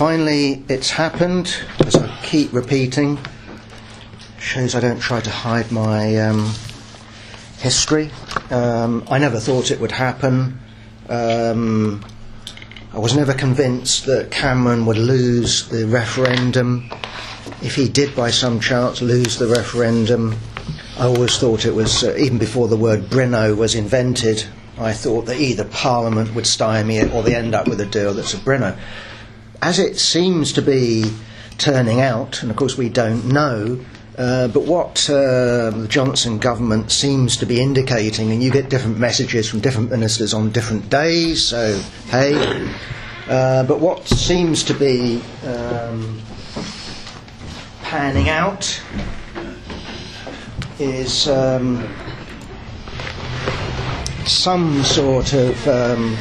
finally, it's happened, as I keep repeating. Shows I don't try to hide my um, history. Um, I never thought it would happen. Um, I was never convinced that Cameron would lose the referendum. If he did, by some chance, lose the referendum, I always thought it was, uh, even before the word Brino was invented, I thought that either Parliament would stymie it or they end up with a deal that's a Brino. As it seems to be turning out, and of course we don't know, uh, but what uh, the Johnson government seems to be indicating, and you get different messages from different ministers on different days, so hey, uh, but what seems to be um, panning out is um, some sort of um,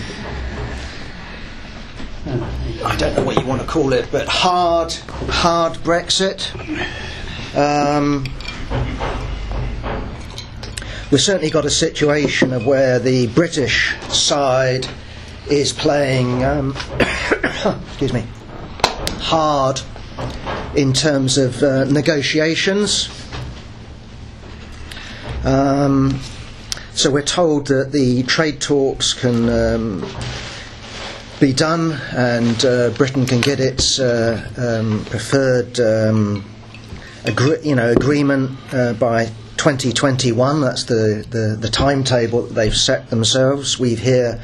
I don't know what you want to call it, but hard, hard Brexit. Um, we've certainly got a situation of where the British side is playing, um, excuse me, hard in terms of uh, negotiations. Um, so we're told that the trade talks can um, be done, and uh, Britain can get its uh, um, preferred, um, you know, agreement uh, by 2021. That's the, the, the timetable that they've set themselves. We hear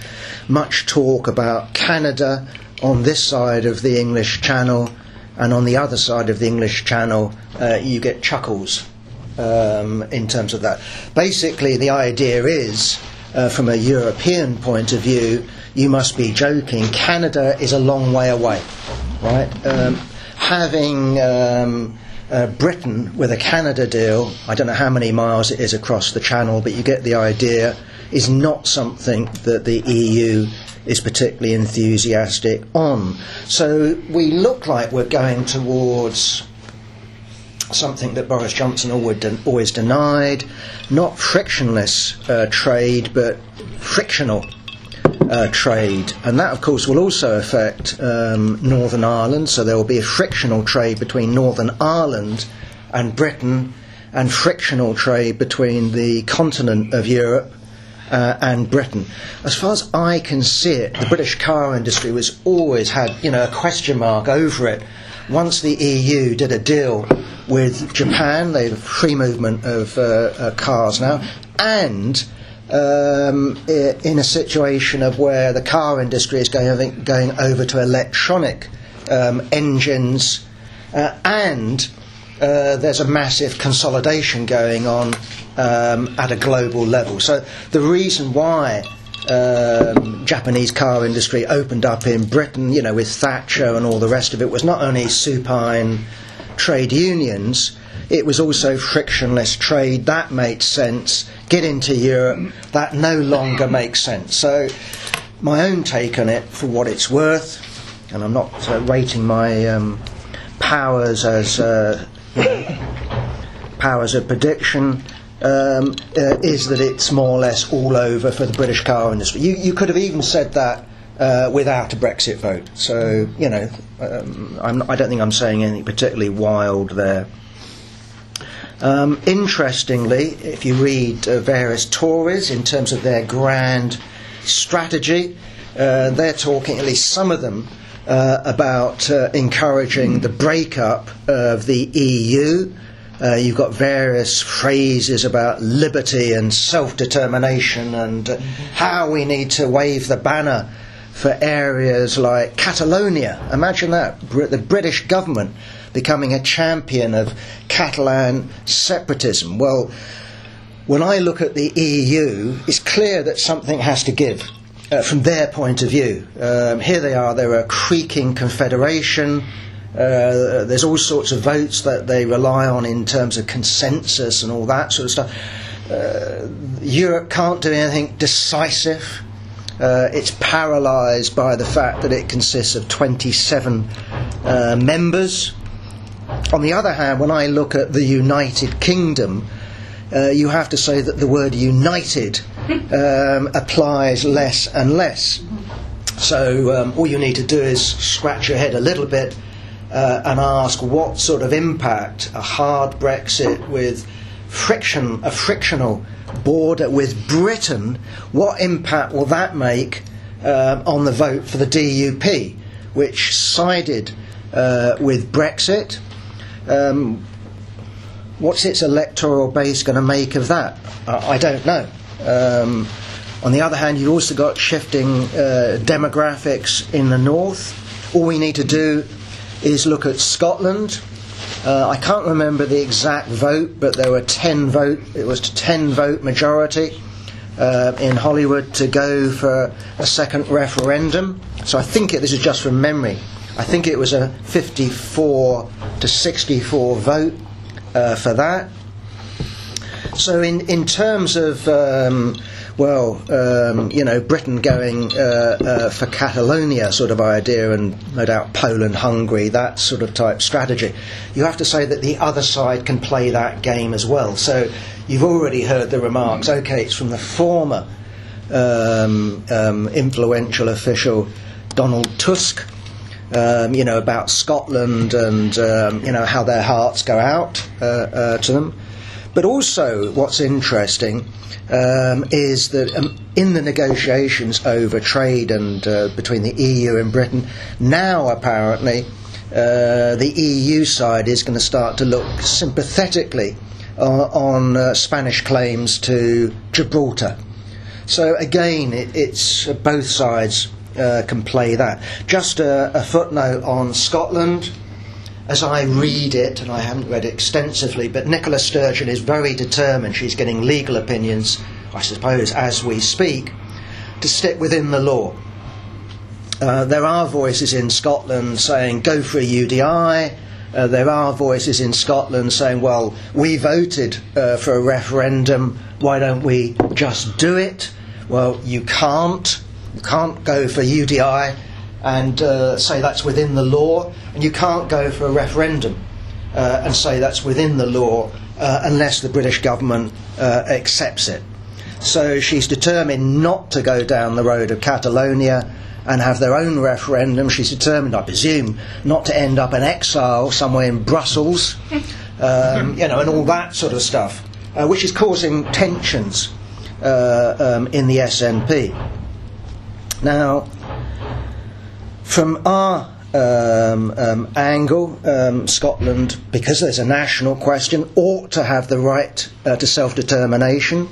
much talk about Canada on this side of the English Channel, and on the other side of the English Channel, uh, you get chuckles um, in terms of that. Basically, the idea is, uh, from a European point of view, you must be joking. Canada is a long way away, right? Um, having um, uh, Britain with a Canada deal, I don't know how many miles it is across the channel, but you get the idea, is not something that the EU is particularly enthusiastic on. So we look like we're going towards something that Boris Johnson always denied, not frictionless uh, trade, but frictional uh, trade. And that, of course, will also affect um, Northern Ireland, so there will be a frictional trade between Northern Ireland and Britain, and frictional trade between the continent of Europe uh, and Britain. As far as I can see it, the British car industry was always had you know a question mark over it. Once the EU did a deal with Japan, they have free movement of uh, uh, cars now, and um, in a situation of where the car industry is going, going over to electronic um, engines, uh, and uh, there's a massive consolidation going on um, at a global level. So the reason why um, Japanese car industry opened up in Britain, you know, with Thatcher and all the rest of it, was not only supine trade unions, it was also frictionless trade. That made sense. Get into Europe, that no longer makes sense. So, my own take on it, for what it's worth, and I'm not uh, rating my um, powers as uh, powers of prediction um, uh, is that it's more or less all over for the British car industry. You, you could have even said that uh, without a Brexit vote. So, you know, um, I don't think I'm saying anything particularly wild there. Um, interestingly, if you read uh, various Tories in terms of their grand strategy, uh, they're talking, at least some of them, uh, about uh, encouraging the breakup of the EU. Uh, you've got various phrases about liberty and self determination and uh, how we need to wave the banner for areas like Catalonia. Imagine that. The British government becoming a champion of Catalan separatism. Well, when I look at the EU, it's clear that something has to give. Uh, from their point of view. Um, here they are, they're a creaking confederation. Uh, there's all sorts of votes that they rely on in terms of consensus and all that sort of stuff. Uh, Europe can't do anything decisive. Uh, it's paralysed by the fact that it consists of 27 uh, members. On the other hand, when I look at the United Kingdom, uh, you have to say that the word united um, applies less and less. So um, all you need to do is scratch your head a little bit uh, and ask what sort of impact a hard Brexit with friction, a frictional border with Britain, what impact will that make uh, on the vote for the DUP, which sided uh, with Brexit? Um, what's its electoral base going to make of that? I don't know. Um, on the other hand, you've also got shifting uh, demographics in the north. All we need to do is look at Scotland. Uh, I can't remember the exact vote, but there were 10 vote. It was a 10 vote majority uh, in Holyrood to go for a second referendum. So I think it, this is just from memory. I think it was a 54 to 64 vote uh, for that. So in in terms of um, well, um, you know, Britain going uh, uh, for Catalonia sort of idea, and no doubt Poland, Hungary, that sort of type strategy. You have to say that the other side can play that game as well. So you've already heard the remarks. Okay, it's from the former um, um influential official Donald Tusk. Um, you know about Scotland and um, you know how their hearts go out uh, uh, to them. But also, what's interesting um, is that um, in the negotiations over trade and uh, between the EU and Britain, now apparently uh, the EU side is going to start to look sympathetically uh, on uh, Spanish claims to Gibraltar. So again, it, it's both sides uh, can play that. Just a, a footnote on Scotland as I read it, and I haven't read it extensively, but Nicola Sturgeon is very determined. She's getting legal opinions, I suppose, as we speak, to stick within the law. Uh, there are voices in Scotland saying go for a UDI. Uh, there are voices in Scotland saying, well, we voted uh, for a referendum, why don't we just do it? Well, you can't. You can't go for UDI and uh, say that's within the law, and you can't go for a referendum uh, and say that's within the law uh, unless the British government uh, accepts it. So she's determined not to go down the road of Catalonia and have their own referendum. She's determined, I presume, not to end up in exile somewhere in Brussels, um, you know, and all that sort of stuff, uh, which is causing tensions uh, um, in the SNP. Now, from our um, um, angle, um, Scotland, because there's a national question, ought to have the right uh, to self determination.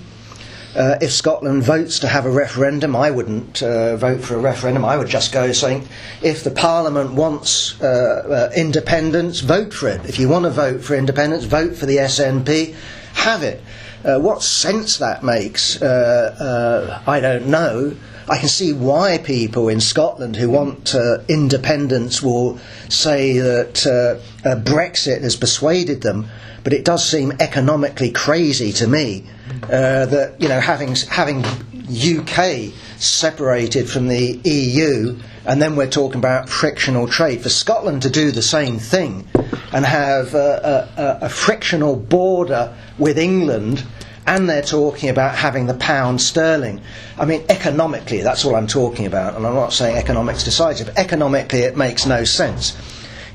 Uh, if Scotland votes to have a referendum, I wouldn't uh, vote for a referendum. I would just go saying, if the Parliament wants uh, uh, independence, vote for it. If you want to vote for independence, vote for the SNP, have it. Uh, what sense that makes, I don't know. I can see why people in Scotland who want uh, independence will say that uh, uh, Brexit has persuaded them, but it does seem economically crazy to me uh, that you know having having UK separated from the EU, and then we're talking about frictional trade for Scotland to do the same thing and have a, a, a frictional border with England and they're talking about having the pound sterling. I mean, economically, that's all I'm talking about, and I'm not saying economics decides it, but economically, it makes no sense.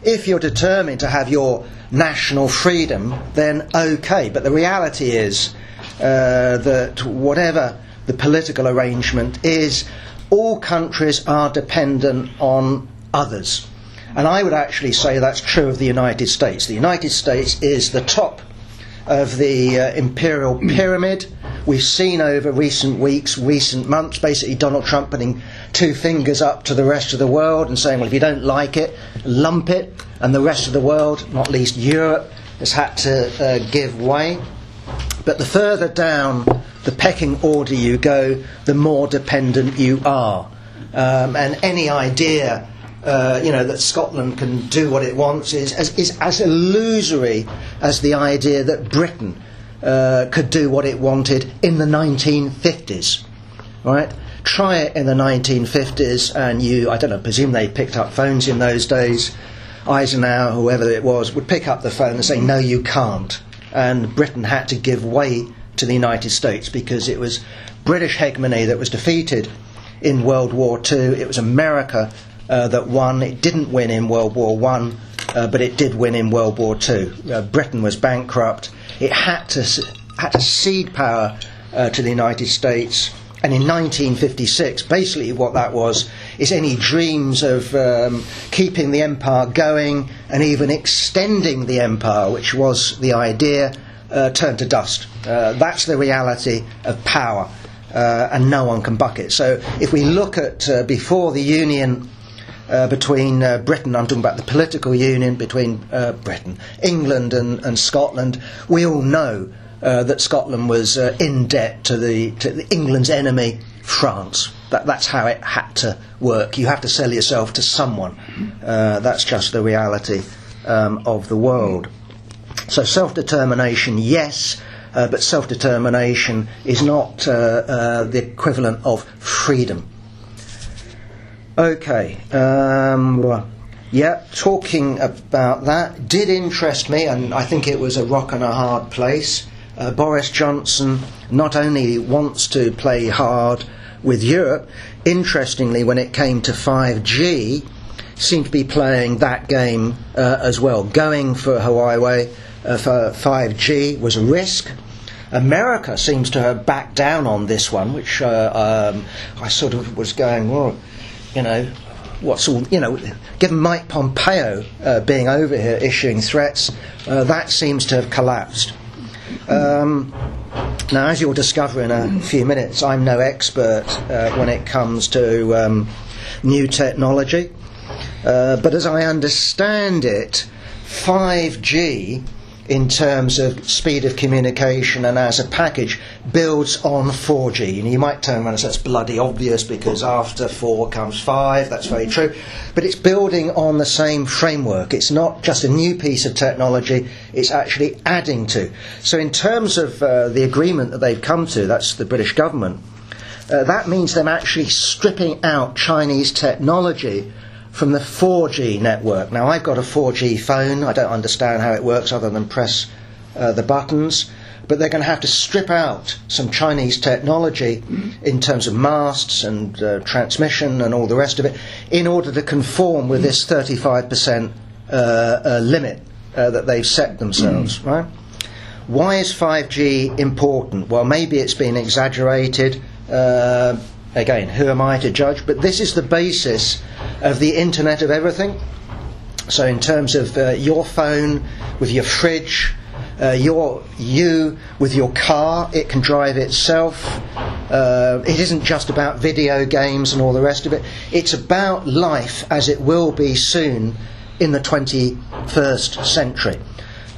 If you're determined to have your national freedom, then okay, but the reality is uh, that whatever the political arrangement is, all countries are dependent on others. And I would actually say that's true of the United States. The United States is the top of the uh, imperial pyramid. We've seen over recent weeks, recent months, basically Donald Trump putting two fingers up to the rest of the world and saying, well, if you don't like it, lump it. And the rest of the world, not least Europe, has had to uh, give way. But the further down the pecking order you go, the more dependent you are. Um, and any idea uh, you know, that Scotland can do what it wants is as, is as illusory as the idea that Britain uh, could do what it wanted in the 1950s. Right? Try it in the 1950s, and you, I don't know, presume they picked up phones in those days. Eisenhower, whoever it was, would pick up the phone and say, No, you can't. And Britain had to give way to the United States because it was British hegemony that was defeated in World War II. It was America uh, that won. It didn't win in World War One, uh, but it did win in World War Two. Uh, Britain was bankrupt. It had to had to cede power uh, to the United States. And in 1956, basically what that was is any dreams of um, keeping the empire going and even extending the empire, which was the idea, uh, turned to dust. Uh, that's the reality of power, uh, and no one can buck it. So if we look at uh, before the union uh, between uh, Britain, I'm talking about the political union between uh, Britain, England, and, and, Scotland. We all know uh, that Scotland was uh, in debt to the, to the England's enemy, France. That, that's how it had to work. You have to sell yourself to someone. Uh, that's just the reality um, of the world. So self determination, yes. but self determination is not the equivalent of freedom. Okay. Um, yeah, talking about that did interest me, and I think it was a rock and a hard place. Uh, Boris Johnson not only wants to play hard with Europe, interestingly, when it came to 5G, seemed to be playing that game uh, as well. Going for Huawei uh, for 5G was a risk. America seems to have backed down on this one, which uh, um, I sort of was going, well, you know, what's all, you know, given Mike Pompeo uh, being over here issuing threats, uh, that seems to have collapsed. Um, now, as you'll discover in a few minutes, I'm no expert uh, when it comes to um, new technology, uh, but as I understand it, 5G in terms of speed of communication and as a package builds on 4G. And you might turn around and say it's bloody obvious because after 4 comes 5, that's very true. But it's building on the same framework. It's not just a new piece of technology, it's actually adding to. So, in terms of uh, the agreement that they've come to, that's the British government, uh, that means them actually stripping out Chinese technology from the 4G network. Now, I've got a 4G phone. I don't understand how it works other than press uh, the buttons. But they're going to have to strip out some Chinese technology in terms of masts and uh, transmission and all the rest of it in order to conform with this 35% uh, uh, limit uh, that they've set themselves, right? Why is 5G important? Well, maybe it's been exaggerated. Again, who am I to judge? But this is the basis of the Internet of Everything. So, in terms of uh, your phone with your fridge, uh, your you with your car, it can drive itself. Uh, it isn't just about video games and all the rest of it. It's about life as it will be soon in the 21st century.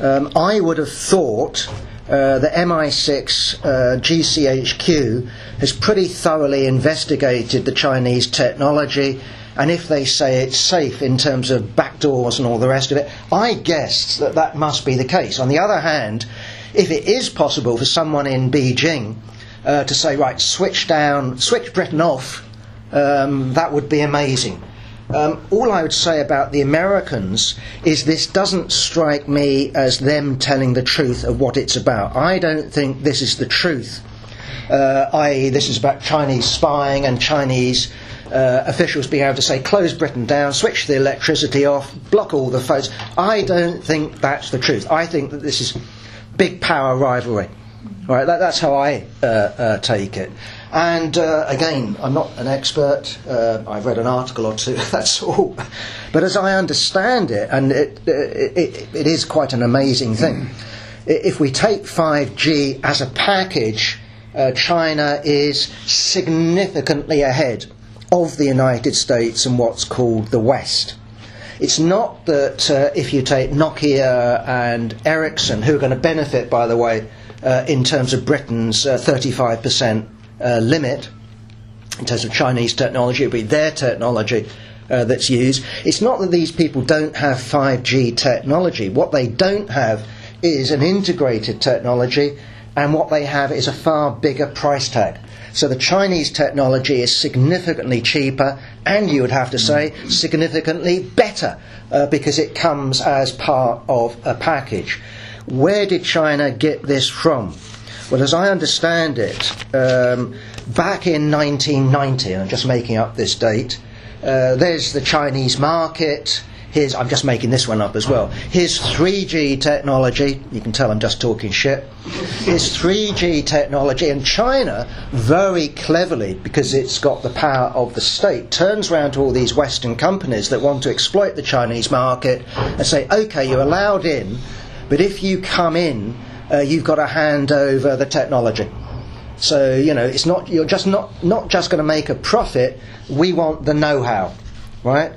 Um, I would have thought uh, the MI6 uh, GCHQ has pretty thoroughly investigated the Chinese technology and if they say it's safe in terms of backdoors and all the rest of it, I guess that that must be the case. On the other hand, if it is possible for someone in Beijing uh, to say, right, switch down, switch Britain off, um, that would be amazing. Um, all I would say about the Americans is this doesn't strike me as them telling the truth of what it's about. I don't think this is the truth, uh, i.e., this is about Chinese spying and Chinese uh, officials being able to say, close Britain down, switch the electricity off, block all the phones. I don't think that's the truth. I think that this is big power rivalry. Right, that, that's how I uh, uh, take it. And uh, again, I'm not an expert. Uh, I've read an article or two. That's all. But as I understand it, and it, it, it, it is quite an amazing thing. If we take 5G as a package, uh, China is significantly ahead of the United States and what's called the West. It's not that uh, if you take Nokia and Ericsson, who are going to benefit, by the way, uh, in terms of Britain's uh, 35% uh, limit, in terms of Chinese technology, it would be their technology uh, that's used. It's not that these people don't have 5G technology. What they don't have is an integrated technology, and what they have is a far bigger price tag. So the Chinese technology is significantly cheaper, and you would have to say significantly better, uh, because it comes as part of a package. Where did China get this from? Well, as I understand it, um, back in 1990, I'm just making up this date, uh, there's the Chinese market. Here's, I'm just making this one up as well. Here's 3G technology. You can tell I'm just talking shit. Here's 3G technology, and China, very cleverly, because it's got the power of the state, turns around to all these Western companies that want to exploit the Chinese market and say, okay, you're allowed in, but if you come in, uh, you've got to hand over the technology. So you know, it's not you're just not not just going to make a profit. We want the know-how, right?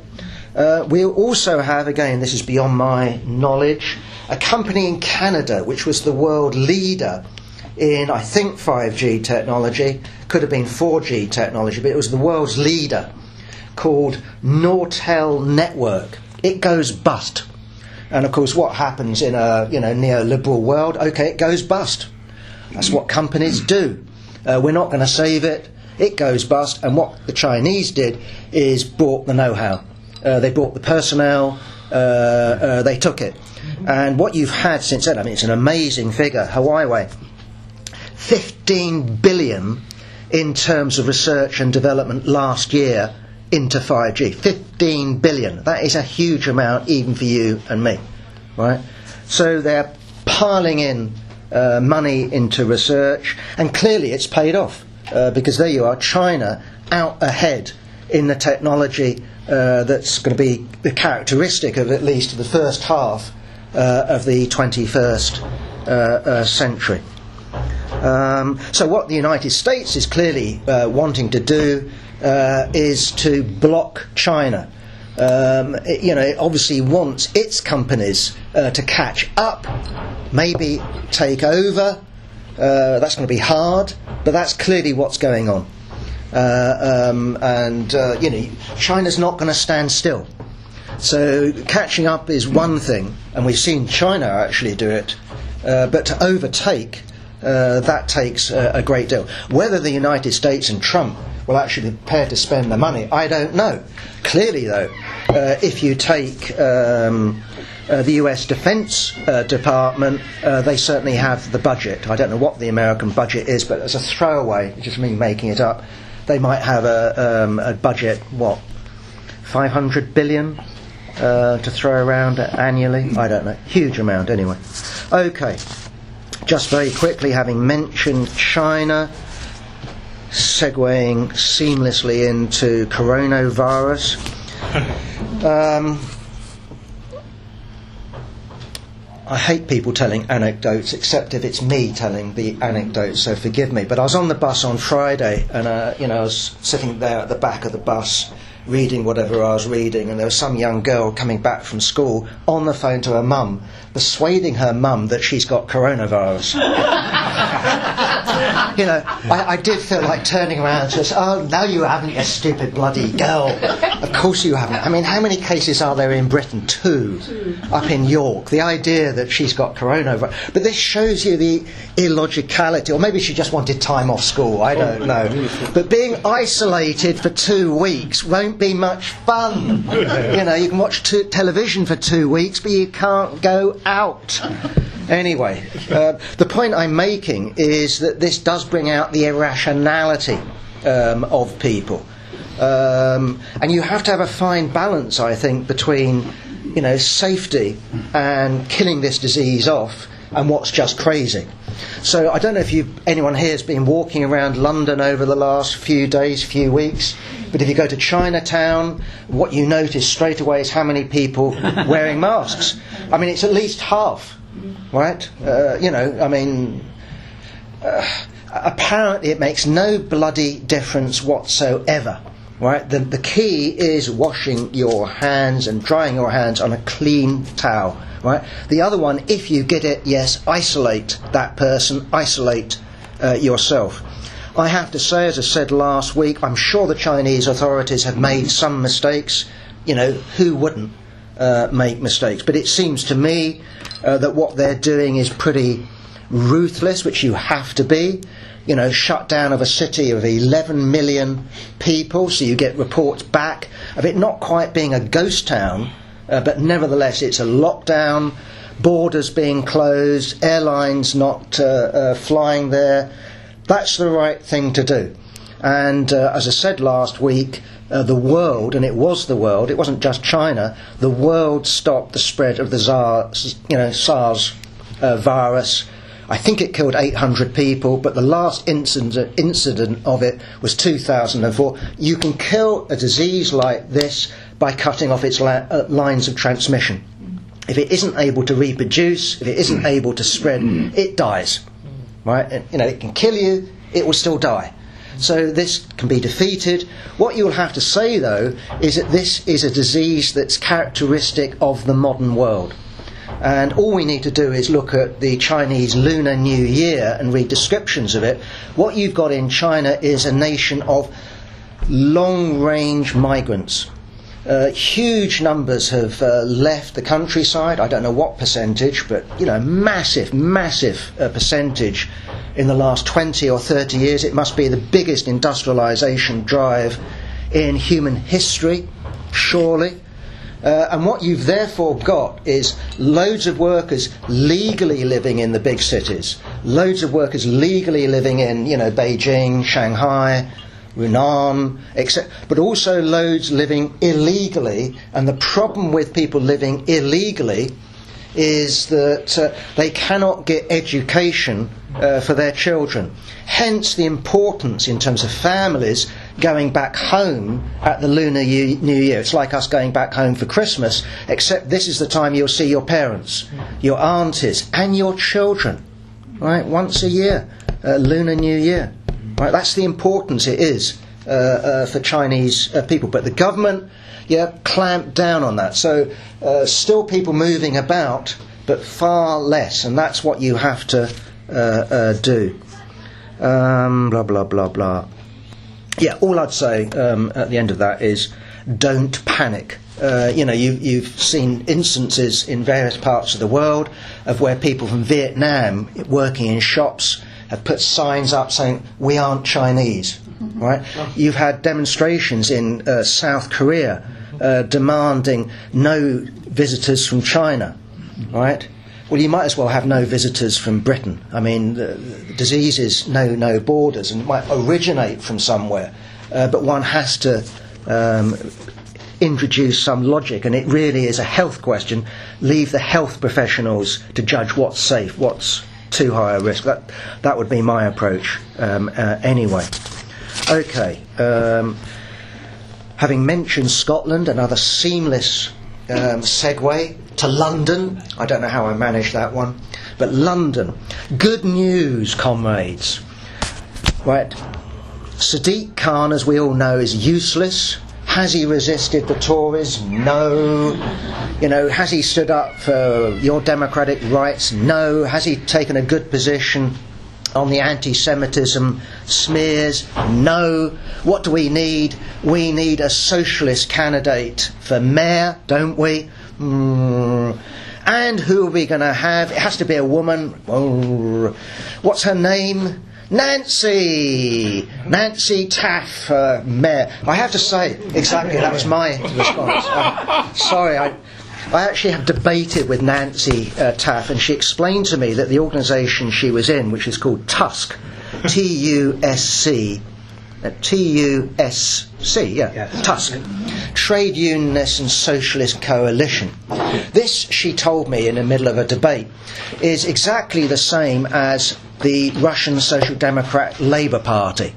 Uh, we also have again, this is beyond my knowledge, a company in Canada which was the world leader in I think 5G technology, could have been 4G technology, but it was the world's leader called Nortel Network. It goes bust. And of course, what happens in a you know neoliberal world? Okay, it goes bust. That's what companies do. Uh, we're not going to save it. It goes bust. And what the Chinese did is bought the know-how. Uh, they bought the personnel. Uh, uh, they took it. And what you've had since then, I mean, it's an amazing figure. Huawei, 15 billion in terms of research and development last year into 5G. 15 billion. That is a huge amount even for you and me, right? So they're piling in uh, money into research, and clearly it's paid off uh, because there you are, China out ahead in the technology uh, that's going to be the characteristic of at least the first half uh, of the 21st uh, uh, century. Um, so, what the United States is clearly wanting to do is to block China um, it, you know, it obviously wants its companies uh, to catch up, maybe take over. Uh, that's going to be hard, but that's clearly what's going on. Uh, um, and uh, you know, China's not going to stand still. So catching up is one thing, and we've seen China actually do it. Uh, but to overtake, uh, that takes a great deal. Whether the United States and Trump will actually be prepared to spend the money, I don't know. Clearly, though, uh, if you take um, uh, the US Defense uh, Department, uh, they certainly have the budget. I don't know what the American budget is, but as a throwaway, just me making it up, they might have a, um, a budget, what, 500 billion uh, to throw around annually? I don't know. Huge amount, anyway. Okay. Just very quickly, having mentioned China, segueing seamlessly into coronavirus. Um, I hate people telling anecdotes, except if it's me telling the anecdote. So forgive me. But I was on the bus on Friday, and uh, you know, I was sitting there at the back of the bus, reading whatever I was reading, and there was some young girl coming back from school on the phone to her mum, persuading her mum that she's got coronavirus. you know, I, I, did feel like turning around and just, oh, no, you haven't, you stupid bloody girl. Of course you haven't. I mean, how many cases are there in Britain? Two, up in York. The idea that she's got coronavirus. But this shows you the illogicality, or maybe she just wanted time off school, I don't know. But being isolated for two weeks won't be much fun. You know, you can watch t- television for two weeks, but you can't go out. Anyway, uh, the point I'm making is that this does bring out the irrationality um, of people. Um, and you have to have a fine balance, I think, between you know safety and killing this disease off and what's just crazy. So I don't know if anyone here has been walking around London over the last few days, few weeks, but if you go to Chinatown, what you notice straight away is how many people wearing masks. I mean, it's at least half right? Uh, you know, I mean, uh, apparently it makes no bloody difference whatsoever. Right? The, the key is washing your hands and drying your hands on a clean towel. Right? The other one, if you get it, yes, isolate that person, isolate uh, yourself. I have to say, as I said last week, I'm sure the Chinese authorities have made some mistakes. You know, who wouldn't uh, make mistakes? But it seems to me uh, that what they're doing is pretty ruthless, which you have to be. You know, shut down of a city of 11 million people, so you get reports back of it not quite being a ghost town, uh, but nevertheless it's a lockdown, borders being closed, airlines not uh, uh flying there. That's the right thing to do. And uh, as I said last week, uh, the world, and it was the world, it wasn't just China, the world stopped the spread of the SARS, you know, SARS uh, virus. I think it killed 800 people, but the last incident, incident of it was 2004. You can kill a disease like this by cutting off its la- uh, lines of transmission. If it isn't able to reproduce, if it isn't able to spread, it dies. Right? And, you know, it can kill you, it will still die. So this can be defeated. What you'll have to say, though, is that this is a disease that's characteristic of the modern world. And all we need to do is look at the Chinese Lunar New Year and read descriptions of it. What you've got in China is a nation of long range migrants. Uh, huge numbers have uh, left the countryside. I don't know what percentage, but you know, massive, massive uh, percentage in the last 20 or 30 years. It must be the biggest industrialization drive in human history, surely. Uh, and what you've therefore got is loads of workers legally living in the big cities, loads of workers legally living in, you know, Beijing, Shanghai, Wuhan, etc., but also loads living illegally. And the problem with people living illegally is that uh, they cannot get education uh, for their children. Hence the importance in terms of families going back home at the Lunar New Year. It's like us going back home for Christmas, except this is the time you'll see your parents, your aunties, and your children, right? Once a year, uh, Lunar New Year. Right? That's the importance it is uh, uh, for Chinese uh, people. But the government, yeah, clamped down on that. So uh, still people moving about, but far less, and that's what you have to uh, uh, do. Um, blah blah blah blah. Yeah, all I'd say um, at the end of that is don't panic. Uh, you know, you, you've seen instances in various parts of the world of where people from Vietnam working in shops have put signs up saying, We aren't Chinese. Right? You've had demonstrations in uh, South Korea uh, demanding no visitors from China. Right? Well, you might as well have no visitors from Britain. I mean, the, the diseases know no borders and might originate from somewhere, uh, but one has to um, introduce some logic, and it really is a health question. Leave the health professionals to judge what's safe, what's too high a risk. That that would be my approach um, uh, anyway. Okay. Um, having mentioned Scotland, another seamless um, segue to London. I don't know how I managed that one, but London. Good news, comrades. Right. Sadiq Khan, as we all know, is useless. Has he resisted the Tories? No. You know, has he stood up for your democratic rights? No. Has he taken a good position on the anti Semitism smears? No. What do we need? We need a socialist candidate for mayor, don't we? Mm. And who are we going to have? It has to be a woman. What's her name? Nancy! Nancy Taaffe, uh, Mayor. I have to say, exactly, that was my response. Uh, sorry, I, I actually have debated with Nancy uh, Taaffe, and she explained to me that the organisation she was in, which is called TUSC, T U S C, uh, T U S C, yeah, yes. TUSC, Trade Unionist and Socialist Coalition. This, she told me in the middle of a debate, is exactly the same as the Russian Social Democrat Labour Party,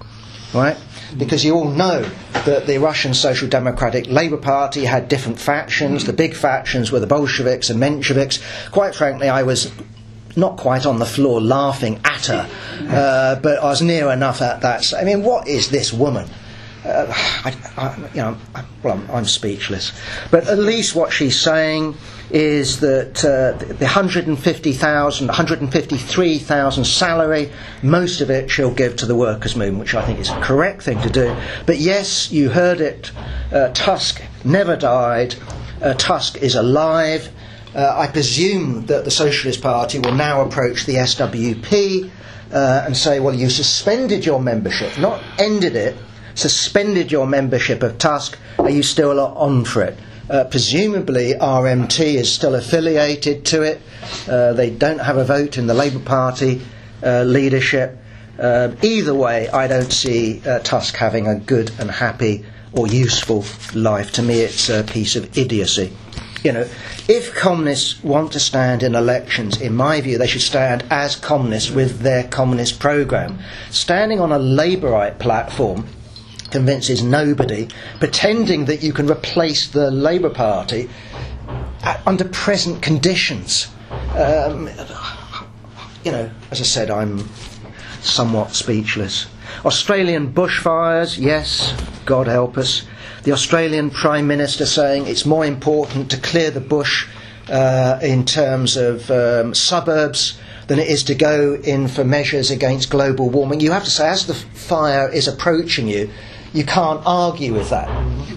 right? Because you all know that the Russian Social Democratic Labour Party had different factions. The big factions were the Bolsheviks and Mensheviks. Quite frankly, I was not quite on the floor laughing at her, uh, but I was near enough at that. I mean, what is this woman? Uh, I, I, you know, I, well, I'm, I'm, speechless. But at least what she's saying is that uh, the 150,000, 153,000 salary, most of it she'll give to the workers' movement, which I think is a correct thing to do. But yes, you heard it. Uh, TUSC never died. Uh, TUSC is alive. Uh, I presume that the Socialist Party will now approach the SWP uh, and say, well, you suspended your membership, not ended it suspended your membership of TUSC. are you still on for it? Uh, presumably, RMT is still affiliated to it. Uh, they don't have a vote in the Labour Party uh, leadership. Um, either way, I don't see uh, TUSC having a good and happy or useful life. To me, it's a piece of idiocy. You know, if communists want to stand in elections, in my view, they should stand as communists with their communist program. Standing on a Labourite platform convinces nobody, pretending that you can replace the Labour Party under present conditions. Um, you know, as I said, I'm somewhat speechless. Australian bushfires, yes, God help us. The Australian Prime Minister saying it's more important to clear the bush uh, in terms of um, suburbs than it is to go in for measures against global warming. You have to say, as the fire is approaching you, you can't argue with that.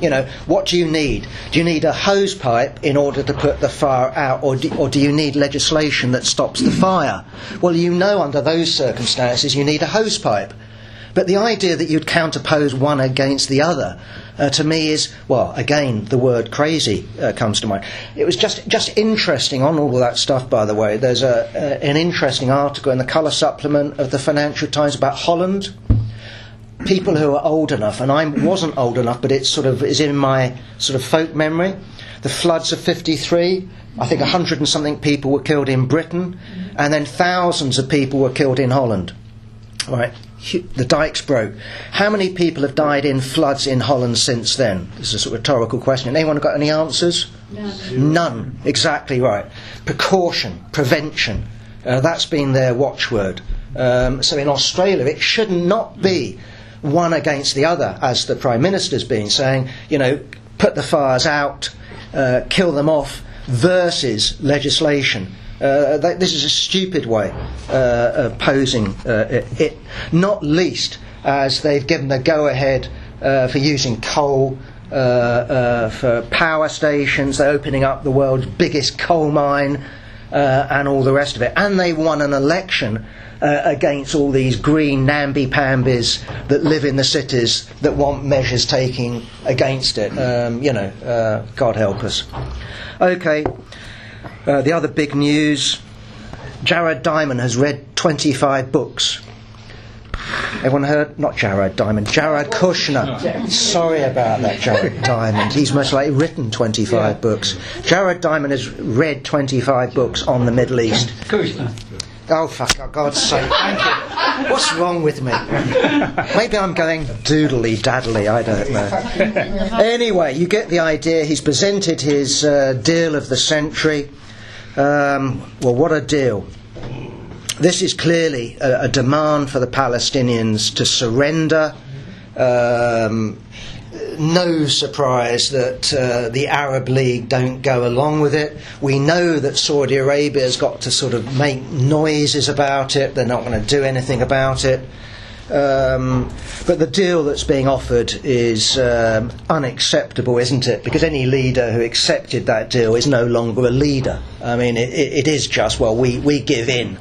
You know, what do you need? Do you need a hose pipe in order to put the fire out, or do, or do you need legislation that stops the fire? Well, you know, under those circumstances, you need a hose pipe. But the idea that you'd counterpose one against the other, uh, to me, is well, again, the word crazy uh, comes to mind. It was just just interesting on all of that stuff. By the way, there's a, uh, an interesting article in the colour supplement of the Financial Times about Holland people who are old enough, and I wasn't old enough, but it sort of is in my sort of folk memory. The floods of 53, I think 100 and something people were killed in Britain, and then thousands of people were killed in Holland. Right, the dikes broke. How many people have died in floods in Holland since then? This is a rhetorical question. Anyone got any answers? None. None. Exactly right. Precaution, prevention. Uh, that's been their watchword. Um, so in Australia, it should not be one against the other, as the Prime Minister's been saying, you know, put the fires out, uh, kill them off, versus legislation. Uh, that, this is a stupid way uh, of posing uh, it, it, not least as they've given the go ahead uh, for using coal uh, for power stations, they're opening up the world's biggest coal mine, and all the rest of it. And they won an election uh, against all these green namby-pambys that live in the cities that want measures taking against it. Um, you know, uh, God help us. Okay, uh, the other big news Jared Diamond has read 25 books. Everyone heard? Not Jared Diamond, Jared Kushner. Sorry about that, Jared Diamond. He's most likely written 25 yeah. books. Jared Diamond has read 25 books on the Middle East. Kushner. Oh, fuck, for God's sake. Thank you. What's wrong with me? Maybe I'm going doodly daddly, I don't know. Anyway, you get the idea. He's presented his uh, deal of the century. Um, well, what a deal. This is clearly a, a demand for the Palestinians to surrender. Um, no surprise that uh, the Arab League don't go along with it. We know that Saudi Arabia has got to sort of make noises about it. They're not going to do anything about it. Um, but the deal that's being offered is um, unacceptable, isn't it? Because any leader who accepted that deal is no longer a leader. I mean, it, it is just, well, we, we give in,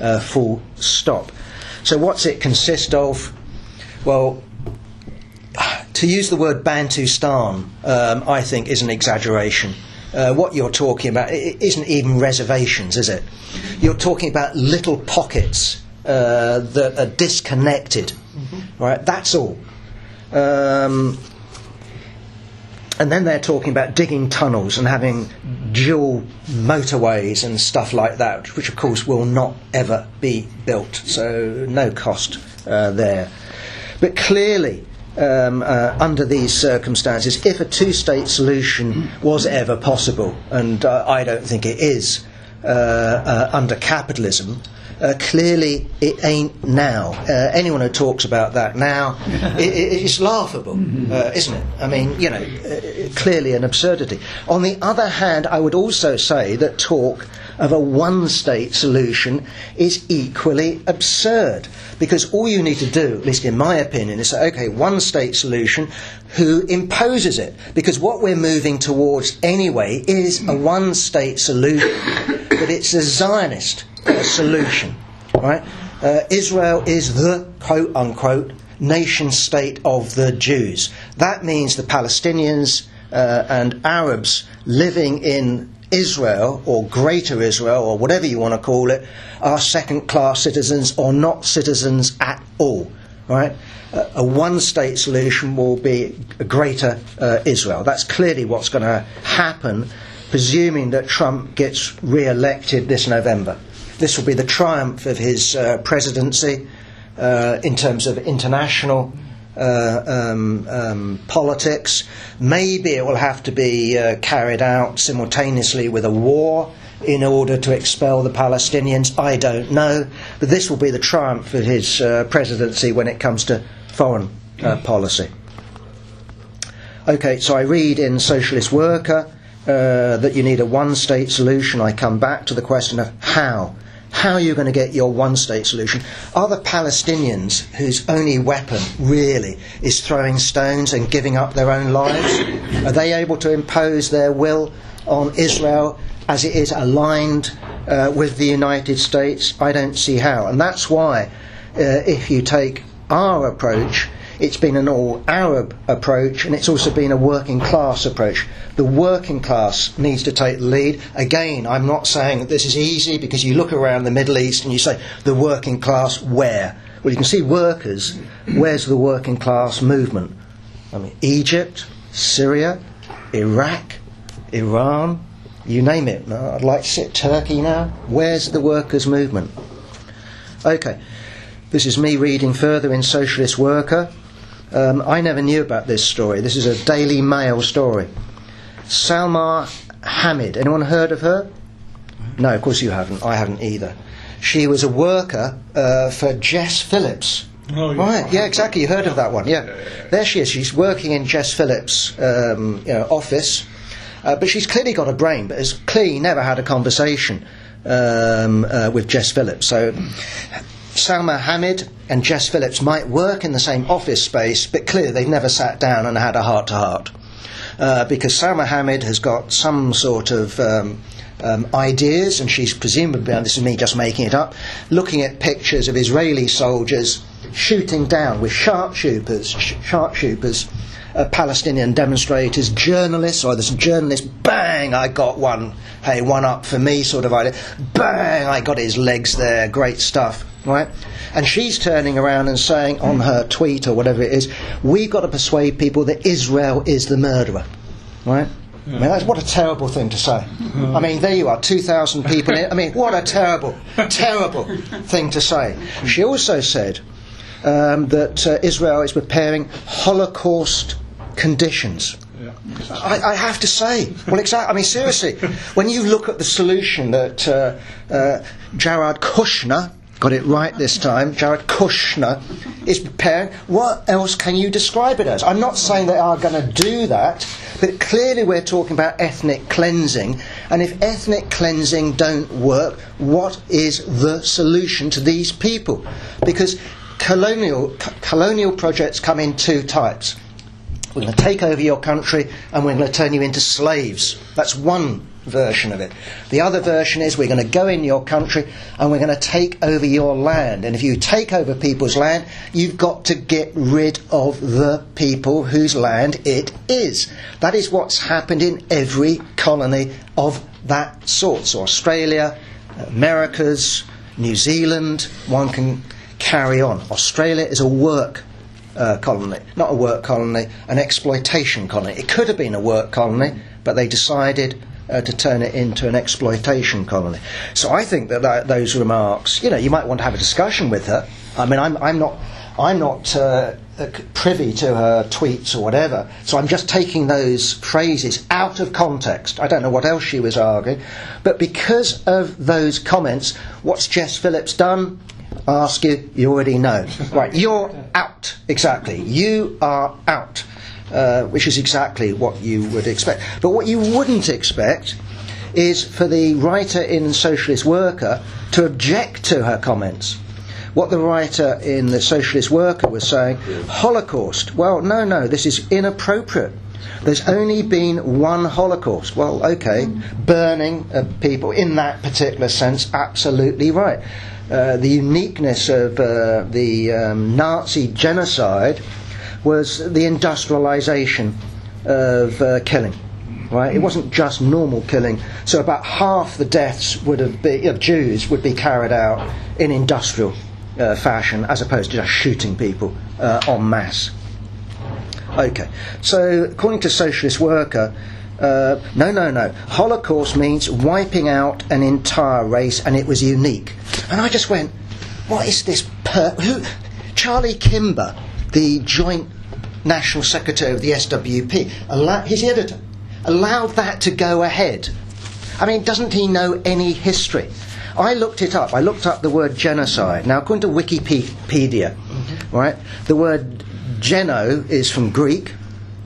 uh, full stop. So, what's it consist of? Well, to use the word Bantustan, um, I think, is an exaggeration. Uh, what you're talking about isn't even reservations, is it? You're talking about little pockets uh, that are disconnected, mm-hmm. right? That's all. Um, and then they're talking about digging tunnels and having dual motorways and stuff like that, which of course will not ever be built. So no cost uh, there. But clearly, um, uh, under these circumstances, if a two state solution was ever possible, and uh, I don't think it is uh, uh under capitalism, uh, clearly it ain't now. Uh, anyone who talks about that now, it, it's laughable, isn't it? I mean, you know, clearly an absurdity. On the other hand, I would also say that talk of a one state solution is equally absurd. Because all you need to do, at least in my opinion, is say, okay, one state solution, who imposes it? Because what we're moving towards anyway is a one state solution, but it's a Zionist uh, solution, right? Uh, Israel is the quote unquote nation state of the Jews. That means the Palestinians uh, and Arabs living in Israel or Greater Israel or whatever you want to call it are second class citizens or not citizens at all. Right? a one state solution will be a greater uh, Israel. That's clearly what's going to happen, presuming that Trump gets re elected this November. This will be the triumph of his uh, presidency uh, in terms of international. Uh, um, um, politics. Maybe it will have to be uh, carried out simultaneously with a war in order to expel the Palestinians. I don't know. But this will be the triumph of his presidency when it comes to foreign policy. Okay, so I read in Socialist Worker uh, that you need a one state solution. I come back to the question of how. How are you going to get your one state solution? Are the Palestinians, whose only weapon really is throwing stones and giving up their own lives, are they able to impose their will on Israel as it is aligned uh, with the United States? I don't see how. And that's why, uh, if you take our approach, it's been an all Arab approach and it's also been a working class approach. The working class needs to take the lead. Again, I'm not saying that this is easy because you look around the Middle East and you say, the working class where? Well, you can see workers. Where's the working class movement? I mean, Egypt, Syria, Iraq, Iran, you name it. I'd like to sit Turkey now. Where's the workers' movement? Okay, this is me reading further in Socialist Worker. Um, I never knew about this story. This is a Daily Mail story. Salma Hamid. Anyone heard of her? No, of course you haven't. I haven't either. She was a worker uh, for Jess Phillips. Oh, yeah. Right, yeah, exactly. You heard of that one, yeah. There she is. She's working in Jess Phillips' um, you know, office, uh, but she's clearly got a brain, but has clearly never had a conversation um, uh, with Jess Phillips. So Salma Hamid and Jess Phillips might work in the same office space, but clearly they've never sat down and had a heart to heart. Because Salma Hamid has got some sort of um, um, ideas, and she's presumably, and this is me just making it up, looking at pictures of Israeli soldiers shooting down with sharpshooters, sh- sharpshooters uh, Palestinian demonstrators, journalists, or this journalist, bang, I got one, hey, one up for me sort of idea, bang, I got his legs there, great stuff, right? And she's turning around and saying on her tweet or whatever it is, we've got to persuade people that Israel is the murderer, right? I mean, that's, what a terrible thing to say. I mean, there you are, 2,000 people. In, I mean, what a terrible, terrible thing to say. She also said um, that uh, Israel is preparing Holocaust conditions. I, I, have to say, well, exactly. I mean, seriously, when you look at the solution that uh, uh, Jared Kushner got it right this time, Jared Kushner is preparing. What else can you describe it as? I'm not saying they are going to do that, but clearly we're talking about ethnic cleansing. And if ethnic cleansing don't work, what is the solution to these people? Because colonial colonial projects come in two types. We're going to take over your country and we're going to turn you into slaves. That's one version of it. The other version is we're going to go in your country and we're going to take over your land. And if you take over people's land, you've got to get rid of the people whose land it is. That is what's happened in every colony of that sort. So Australia, Americas, New Zealand, one can carry on. Australia is a work uh, colony, not a work colony, an exploitation colony. It could have been a work colony, but they decided uh, to turn it into an exploitation colony. So I think that, that those remarks, you know, you might want to have a discussion with her. I mean, I'm, I'm not, I'm not uh, privy to her tweets or whatever, so I'm just taking those phrases out of context. I don't know what else she was arguing, but because of those comments, what's Jess Phillips done? I ask you, you already know. Right, you're out. Exactly. You are out. Uh, which is exactly what you would expect. But what you wouldn't expect is for the writer in Socialist Worker to object to her comments. What the writer in the Socialist Worker was saying, Holocaust. Well, no, no, this is inappropriate. There's only been one Holocaust. Well, okay, burning of people in that particular sense, absolutely right. Uh, the uniqueness of uh, the um, Nazi genocide was the industrialization of uh, killing. right? It wasn't just normal killing. So about half the deaths would have been, of Jews would be carried out in industrial uh, fashion as opposed to just shooting people uh, en masse. Okay, so according to Socialist Worker, uh, no, no, no. Holocaust means wiping out an entire race, and it was unique. And I just went, what is this? Per- who? Charlie Kimber, the joint national secretary of the SWP, allow- his editor, allowed that to go ahead. I mean, doesn't he know any history? I looked it up. I looked up the word genocide. Now, according to Wikipedia, mm-hmm. right, the word geno is from Greek,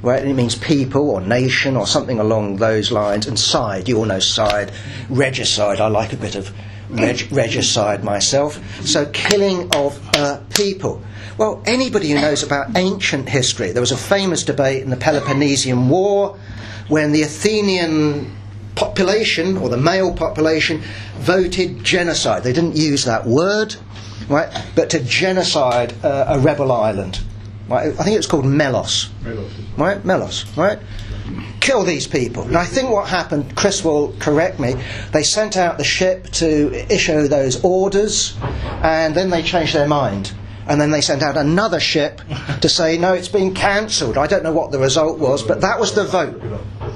right, and it means people or nation or something along those lines, and side, you all know side, regicide, I like a bit of reg- regicide myself. So, killing of uh, people. Well, anybody who knows about ancient history, there was a famous debate in the Peloponnesian War when the Athenian population, or the male population, voted genocide. They didn't use that word, right, but to genocide uh, a rebel island. Right? I think it's called Melos. Melos. Right? Melos, right? Kill these people. And I think what happened, Chris will correct me, they sent out the ship to issue those orders, and then they changed their mind and then they sent out another ship to say, no, it's been cancelled. I don't know what the result was, but that was the vote.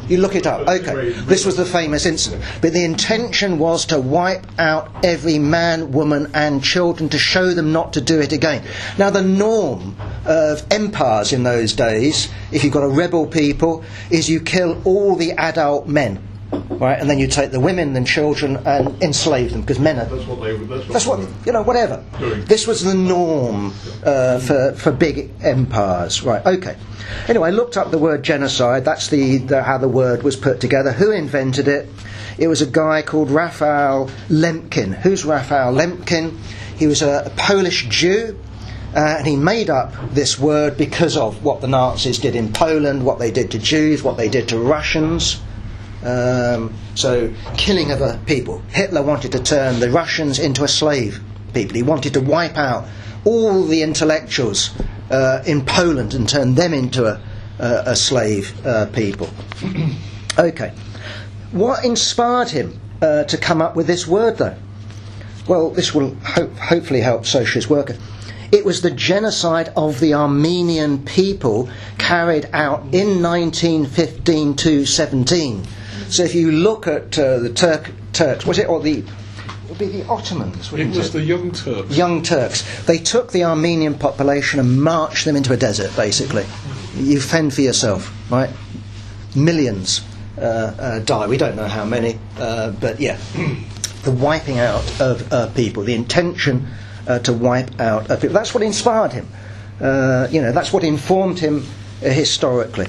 You look it up. Okay, this was the famous incident. But the intention was to wipe out every man, woman, and children to show them not to do it again. Now, the norm of empires in those days, if you've got a rebel people, is you kill all the adult men right? And then you take the women and children and enslave them because men are. That's what they. That's what, that's what you know. Whatever. Doing. This was the norm uh, for for big empires, right? Okay. Anyway, I looked up the word genocide. That's the, the how the word was put together. Who invented it? It was a guy called Raphael Lemkin. Who's Raphael Lemkin? He was a, a Polish Jew. Uh, and he made up this word because of what the Nazis did in Poland, what they did to Jews, what they did to Russians. Um, so, killing of a people. Hitler wanted to turn the Russians into a slave people. He wanted to wipe out all the intellectuals uh, in Poland and turn them into a, a slave uh, people. okay. What inspired him uh, to come up with this word, though? Well, this will ho- hopefully help socialist workers. It was the genocide of the Armenian people carried out in 1915 to 17 so if you look at uh, the Turk, Turks, was it, or the it would be the Ottomans. It was it? the Young Turks. Young Turks. They took the Armenian population and marched them into a desert, basically. You fend for yourself, right? Millions uh, uh, die. We don't know how many, uh, but yeah. the wiping out of uh, people, the intention uh, to wipe out people. That's what inspired him. you know, that's what informed him historically.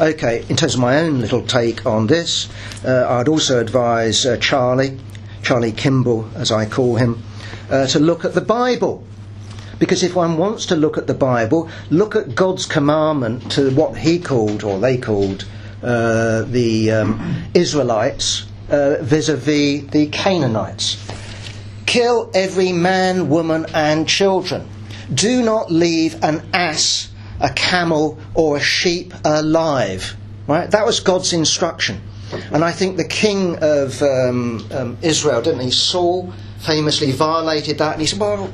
Okay, in terms of my own little take on this, uh, I'd also advise uh, Charlie, Charlie Kimball as I call him, uh, to look at the Bible. Because if one wants to look at the Bible, look at God's commandment to what he called, or they called, uh, the um, Israelites vis a vis the Canaanites. Kill every man, woman, and children. Do not leave an ass a camel or a sheep alive. Right? That was God's instruction. And I think the king of um, um, Israel, didn't he? Saul famously violated that, and he said, Well,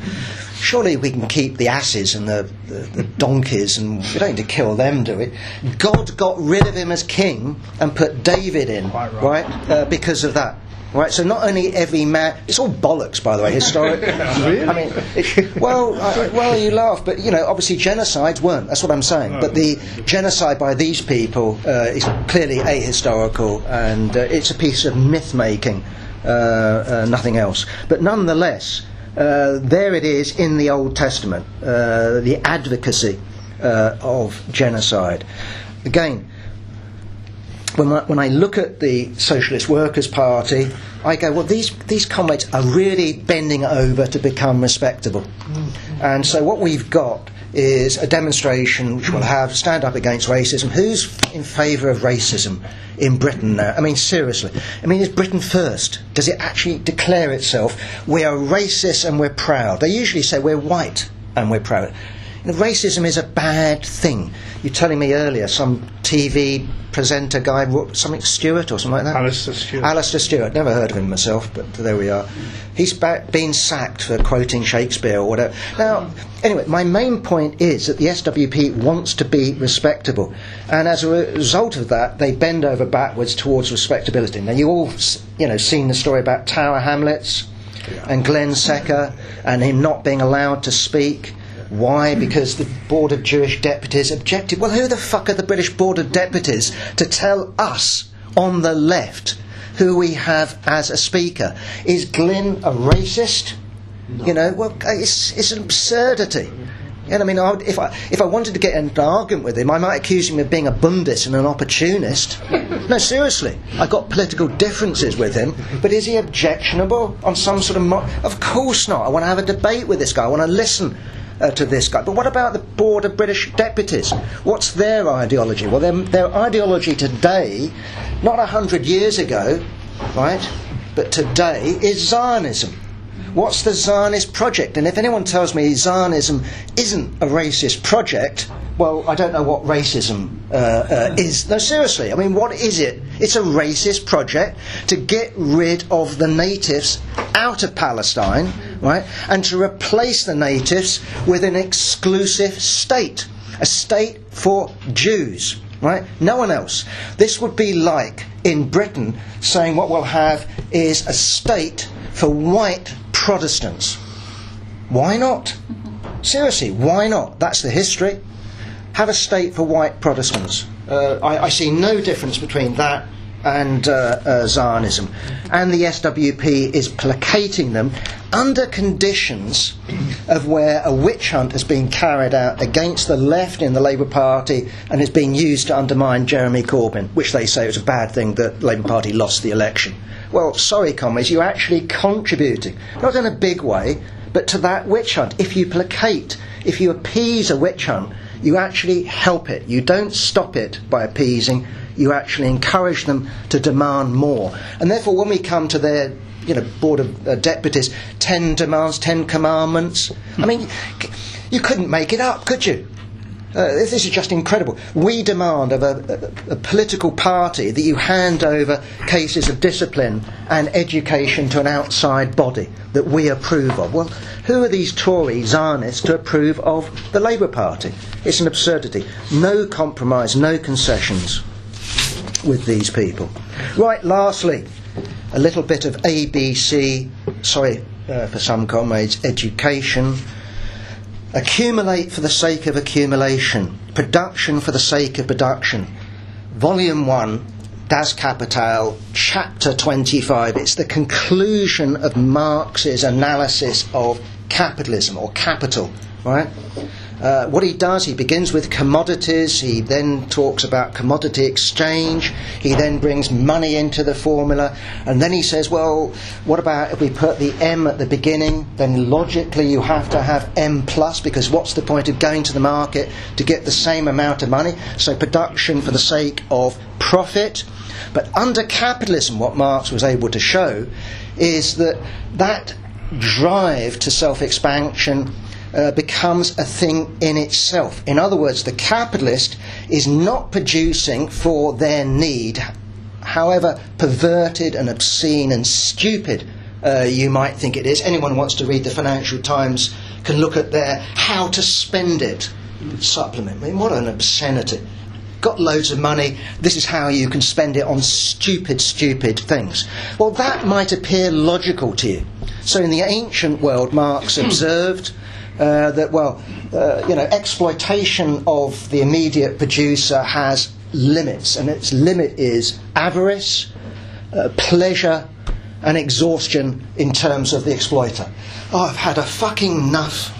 surely we can keep the asses and the, the, the donkeys, and we don't need to kill them, do we? God got rid of him as king and put David in, right? right? Uh, because of that. Right, so not only every man, it's all bollocks, by the way, historic. really? I mean, it, well, I, well, you laugh, but you know, obviously genocides weren't. That's what I'm saying. But the genocide by these people uh, is clearly ahistorical, and uh, it's a piece of myth making, uh, uh nothing else. But nonetheless, uh, there it is in the Old Testament, uh, the advocacy of genocide. Again when I, when I look at the Socialist Workers' Party, I go, well, these, these comrades are really bending over to become respectable. Mm-hmm. And so what we've got is a demonstration which will have stand up against racism. Who's in favour of racism in Britain now? I mean, seriously. I mean, is Britain first? Does it actually declare itself, we are racist and we're proud? They usually say we're white and we're proud. You know, racism is a bad thing. You're telling me earlier some TV presenter guy, wrote something Stewart or something like that. Alastair Stewart. Alastair Stewart. Never heard of him myself, but there we are. He's ba- been sacked for quoting Shakespeare or whatever. Now, anyway, my main point is that the SWP wants to be respectable, and as a result of that, they bend over backwards towards respectability. Now, you all, you know, seen the story about Tower Hamlets and Glyn Secker and him not being allowed to speak. Why? Because the Board of Jewish Deputies objected. Well, who the fuck are the British Board of Deputies to tell us on the left who we have as a speaker? Is Glyn a racist? No. You know, well, it's, it's an absurdity. Know, I mean, I would, if I if I wanted to get in an argument with him, I might accuse him of being a bundist and an opportunist. No, seriously, I've got political differences with him, but is he objectionable on some sort of? Mo- of course not. I want to have a debate with this guy. I want to listen uh, to this guy. But what about the Board of British Deputies? What's their ideology? Well, their, their ideology today, not a hundred years ago, right, but today is Zionism. What's the Zionist project? And if anyone tells me Zionism isn't a racist project, well, I don't know what racism uh, uh, is. No, seriously, I mean, what is it? It's a racist project to get rid of the natives out of Palestine, right, and to replace the natives with an exclusive state, a state for Jews. Right? No one else. This would be like in Britain saying what we'll have is a state for white Protestants. Why not? Seriously, why not? That's the history. Have a state for white Protestants. Uh, I, I see no difference between that and uh, uh, Zionism. And the SWP is placating them under conditions of where a witch hunt has been carried out against the left in the Labour Party and is being used to undermine Jeremy Corbyn, which they say was a bad thing that the Labour Party lost the election. Well, sorry, comrades, you're actually contributing, not in a big way, but to that witch hunt. If you placate, if you appease a witch hunt, you actually help it. You don't stop it by appeasing, you actually encourage them to demand more. And therefore, when we come to their you know, board of uh, deputies, ten demands, ten commandments. I mean, you couldn't make it up, could you? Uh, this is just incredible. We demand of a, a, a political party that you hand over cases of discipline and education to an outside body that we approve of. Well, who are these Tory Zionists to approve of the Labour Party? It's an absurdity. No compromise, no concessions with these people. Right, lastly, a little bit of ABC, sorry uh, for some comrades, education. Accumulate for the sake of accumulation, production for the sake of production. Volume 1, Das Kapital, Chapter 25. It's the conclusion of Marx's analysis of capitalism or capital, right? Uh, what he does, he begins with commodities, he then talks about commodity exchange, he then brings money into the formula, and then he says, well, what about if we put the M at the beginning? Then logically you have to have M plus, because what's the point of going to the market to get the same amount of money? So production for the sake of profit. But under capitalism, what Marx was able to show is that that drive to self expansion uh, becomes a thing in itself. In other words, the capitalist is not producing for their need, however perverted and obscene and stupid uh, you might think it is. Anyone who wants to read the Financial Times can look at their how to spend it supplement. I mean, what an obscenity. Got loads of money, this is how you can spend it on stupid, stupid things. Well, that might appear logical to you. So, in the ancient world, Marx observed uh, that, well, uh, you know, exploitation of the immediate producer has limits, and its limit is avarice, uh, pleasure, and exhaustion in terms of the exploiter. Oh, I've had a fucking enough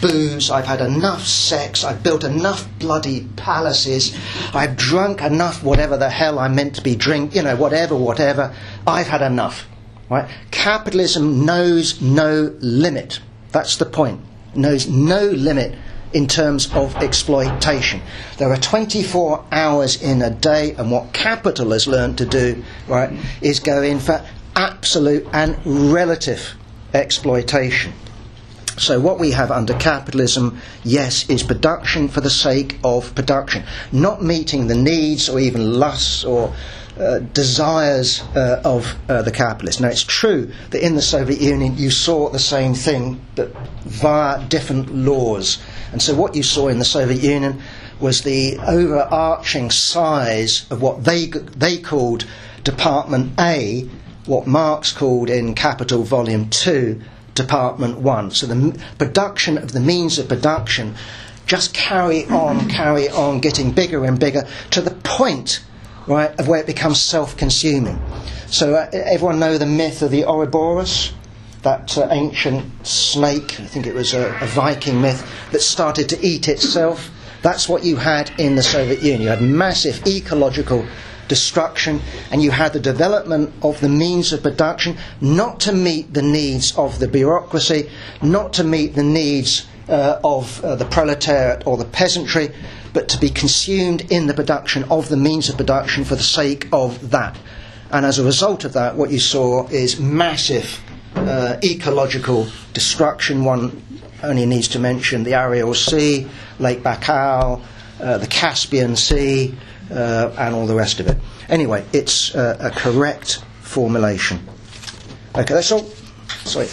booze, I've had enough sex, I've built enough bloody palaces, I've drunk enough whatever the hell I'm meant to be drink, you know, whatever, whatever. I've had enough. Right? Capitalism knows no limit. That's the point. Knows no limit in terms of exploitation. There are 24 hours in a day, and what capital has learned to do, right, is go in for absolute and relative exploitation. So, what we have under capitalism, yes, is production for the sake of production, not meeting the needs or even lusts or uh, desires uh, of uh, the capitalist. Now, it's true that in the Soviet Union you saw the same thing, but via different laws. And so, what you saw in the Soviet Union was the overarching size of what they, they called Department A, what Marx called in Capital Volume 2 Department 1. So the production of the means of production just carry on, carry on, getting bigger and bigger to the point, right, of where it becomes self-consuming. So uh, everyone know the myth of the Ouroboros, that uh, ancient snake, I think it was a, a Viking myth, that started to eat itself. That's what you had in the Soviet Union. You had massive ecological destruction, and you had the development of the means of production not to meet the needs of the bureaucracy, not to meet the needs uh, of uh, the proletariat or the peasantry, but to be consumed in the production of the means of production for the sake of that. And as a result of that, what you saw is massive uh, ecological destruction. One only needs to mention the Aral Sea, Lake Baikal, uh, the Caspian Sea, uh, and all the rest of it. Anyway, it's uh, a correct formulation. Okay, that's all. Sorry.